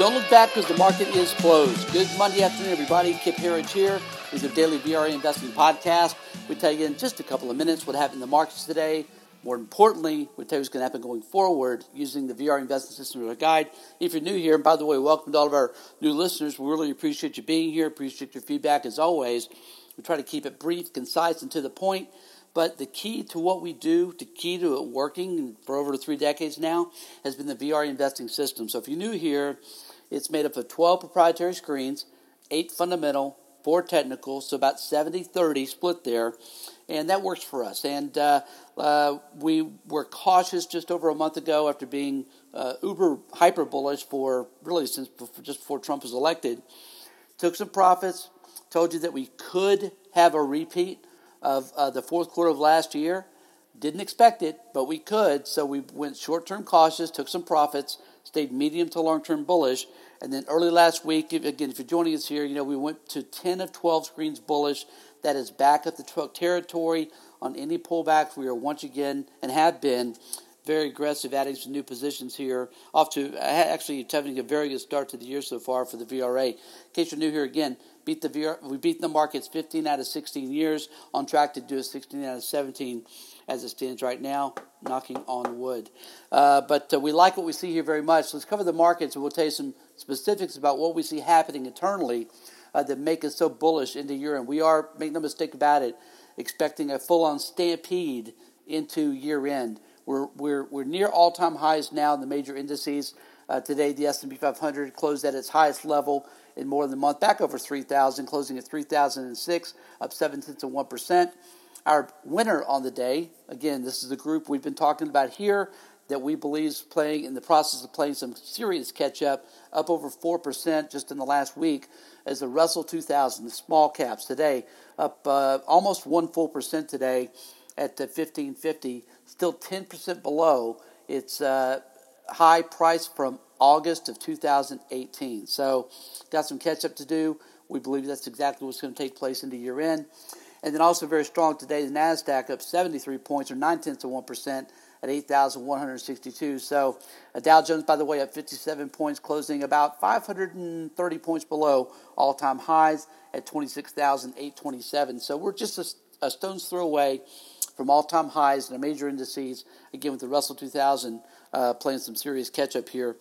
Don't look back because the market is closed. Good Monday afternoon, everybody. Kip Herriage here with your daily VRA investing podcast. We tell you in just a couple of minutes what happened in the markets today. More importantly, we tell you what's going to happen going forward using the VR investing system as a guide. If you're new here, and by the way, welcome to all of our new listeners. We really appreciate you being here. Appreciate your feedback as always. We try to keep it brief, concise, and to the point. But the key to what we do, the key to it working for over three decades now, has been the VR investing system. So if you're new here, it's made up of 12 proprietary screens, eight fundamental, four technical, so about 70 30 split there. And that works for us. And uh, uh, we were cautious just over a month ago after being uh, uber hyper bullish for really since before, just before Trump was elected. Took some profits, told you that we could have a repeat of uh, the fourth quarter of last year. Didn't expect it, but we could. So we went short term cautious, took some profits, stayed medium to long term bullish. And then early last week, again, if you're joining us here, you know, we went to 10 of 12 screens bullish. That is back up the 12 territory on any pullbacks. We are once again and have been very aggressive, adding some new positions here. Off to uh, actually having a very good start to the year so far for the VRA. In case you're new here again, beat the VR, we beat the markets 15 out of 16 years, on track to do a 16 out of 17 as it stands right now, knocking on wood. Uh, but uh, we like what we see here very much. Let's cover the markets, and we'll tell you some specifics about what we see happening internally uh, that make us so bullish into year end. We are, make no mistake about it, expecting a full on stampede into year end. We're, we're, we're near all time highs now in the major indices. Uh, today, the S&P 500 closed at its highest level in more than a month, back over 3,000, closing at 3,006, up 7 tenths of 1%. Our winner on the day, again, this is the group we've been talking about here that we believe is playing in the process of playing some serious catch up, up over 4% just in the last week, as the Russell 2000, the small caps today, up uh, almost one full percent today at the 1550, still 10% below its uh, high price from August of 2018. So, got some catch up to do. We believe that's exactly what's going to take place into year end. And then also very strong today, the NASDAQ up 73 points or 9 tenths of 1% at 8,162. So uh, Dow Jones, by the way, up 57 points, closing about 530 points below all time highs at 26,827. So we're just a, a stone's throw away from all time highs in the major indices, again with the Russell 2000 uh, playing some serious catch up here.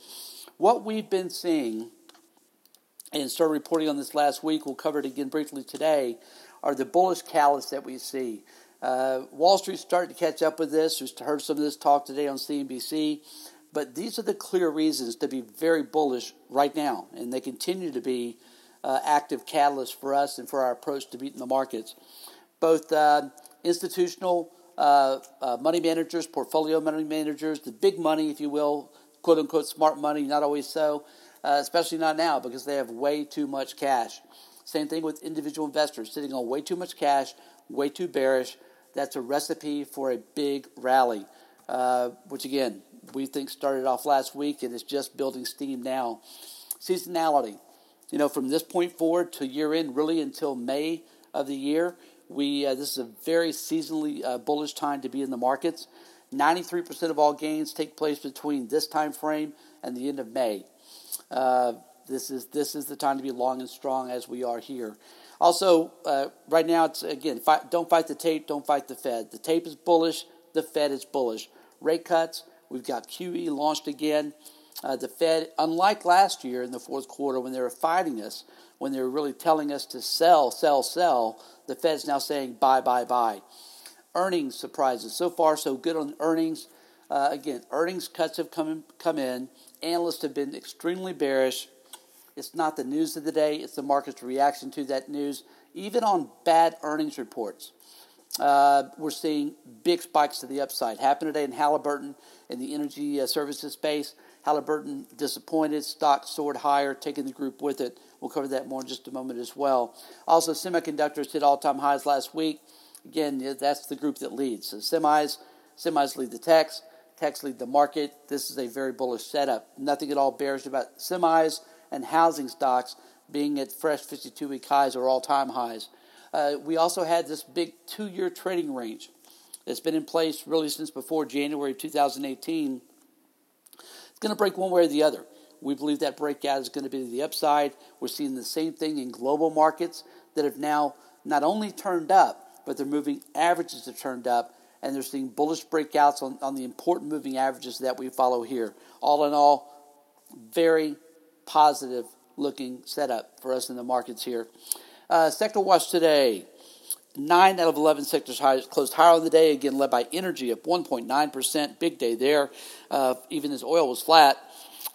What we've been seeing and started reporting on this last week, we'll cover it again briefly today, are the bullish catalysts that we see. Uh, Wall Street's starting to catch up with this. Just heard some of this talk today on CNBC. But these are the clear reasons to be very bullish right now, and they continue to be uh, active catalysts for us and for our approach to beating the markets. Both uh, institutional uh, uh, money managers, portfolio money managers, the big money, if you will, quote unquote smart money, not always so, uh, especially not now because they have way too much cash. Same thing with individual investors sitting on way too much cash, way too bearish. That's a recipe for a big rally, uh, which again, we think started off last week and is just building steam now. Seasonality. You know, from this point forward to year end, really until May of the year, we uh, this is a very seasonally uh, bullish time to be in the markets. 93% of all gains take place between this time frame and the end of May. Uh, this is this is the time to be long and strong as we are here. Also, uh, right now it's again fight, don't fight the tape, don't fight the Fed. The tape is bullish, the Fed is bullish. Rate cuts. We've got QE launched again. Uh, the Fed, unlike last year in the fourth quarter when they were fighting us, when they were really telling us to sell, sell, sell, the Fed's now saying buy, buy, buy. Earnings surprises. So far, so good on earnings. Uh, again, earnings cuts have come in, come in. Analysts have been extremely bearish. It's not the news of the day, it's the market's reaction to that news. Even on bad earnings reports, uh, we're seeing big spikes to the upside. Happened today in Halliburton in the energy uh, services space. Halliburton disappointed, stock soared higher, taking the group with it. We'll cover that more in just a moment as well. Also, semiconductors hit all time highs last week. Again, that's the group that leads. So, semis, semis lead the techs, techs lead the market. This is a very bullish setup. Nothing at all bearish about semis and housing stocks being at fresh 52 week highs or all time highs. Uh, we also had this big two year trading range that's been in place really since before January 2018. It's going to break one way or the other. We believe that breakout is going to be to the upside. We're seeing the same thing in global markets that have now not only turned up, but their moving averages have turned up, and they're seeing bullish breakouts on, on the important moving averages that we follow here. All in all, very positive looking setup for us in the markets here. Uh, sector watch today. Nine out of 11 sectors high, closed higher on the day, again led by energy up 1.9%. Big day there, uh, even as oil was flat.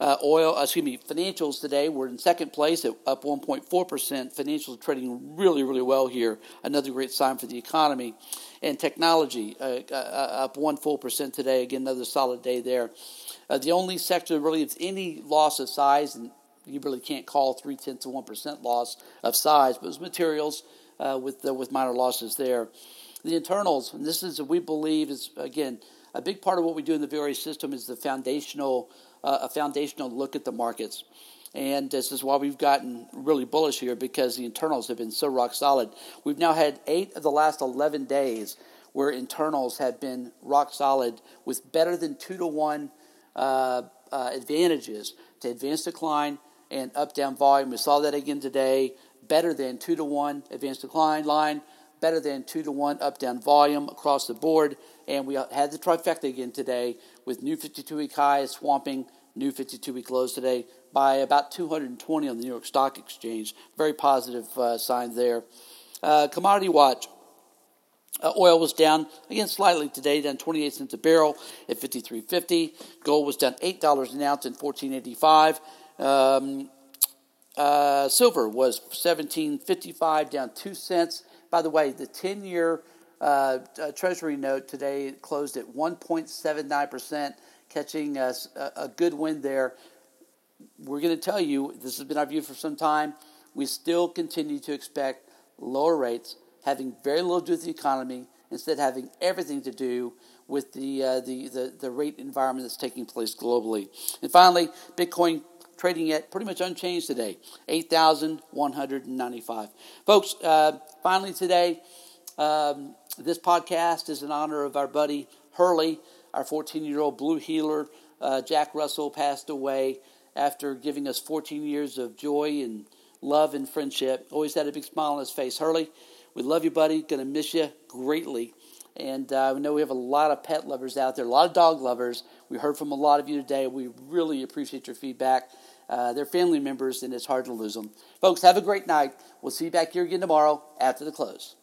Uh, oil, uh, excuse me, financials today were in second place at up 1.4%. Financials trading really, really well here. Another great sign for the economy. And technology uh, uh, up one full percent today. Again, another solid day there. Uh, the only sector really it's any loss of size, and you really can't call three tenths of one percent loss of size, but it was materials with with minor losses there. The internals, and this is we believe is again a big part of what we do in the VRA system is the foundational uh, a foundational look at the markets. And this is why we've gotten really bullish here because the internals have been so rock solid. We've now had eight of the last 11 days where internals have been rock solid with better than two to one uh, uh, advantages to advance decline and up down volume. We saw that again today. Better than two to one advanced decline line, better than two to one up down volume across the board. And we had the trifecta again today with new 52 week highs swamping new 52 week lows today by about 220 on the New York Stock Exchange. Very positive uh, signs there. Uh, commodity watch. Uh, oil was down again slightly today, down 28 cents a barrel at 53.50. Gold was down eight dollars an ounce at 14.85. Um, uh, silver was 17.55, down two cents. By the way, the 10-year uh, Treasury note today closed at 1.79 percent catching a, a good win there. We're going to tell you this has been our view for some time. We still continue to expect lower rates, having very little to do with the economy, instead having everything to do with the, uh, the, the, the rate environment that's taking place globally. And finally, Bitcoin trading at pretty much unchanged today, 8,195. Folks, uh, finally today, um, this podcast is in honor of our buddy Hurley. Our 14 year old blue heeler. uh, Jack Russell, passed away after giving us 14 years of joy and love and friendship. Always had a big smile on his face. Hurley, we love you, buddy. To miss you greatly. And uh, we know we have a lot of pet lovers out there, a lot of dog lovers. We heard from a lot of you today. We really appreciate your feedback. Uh, they're family members, and it's hard to lose them. Folks, have a great night. We'll see you back here again tomorrow after the close.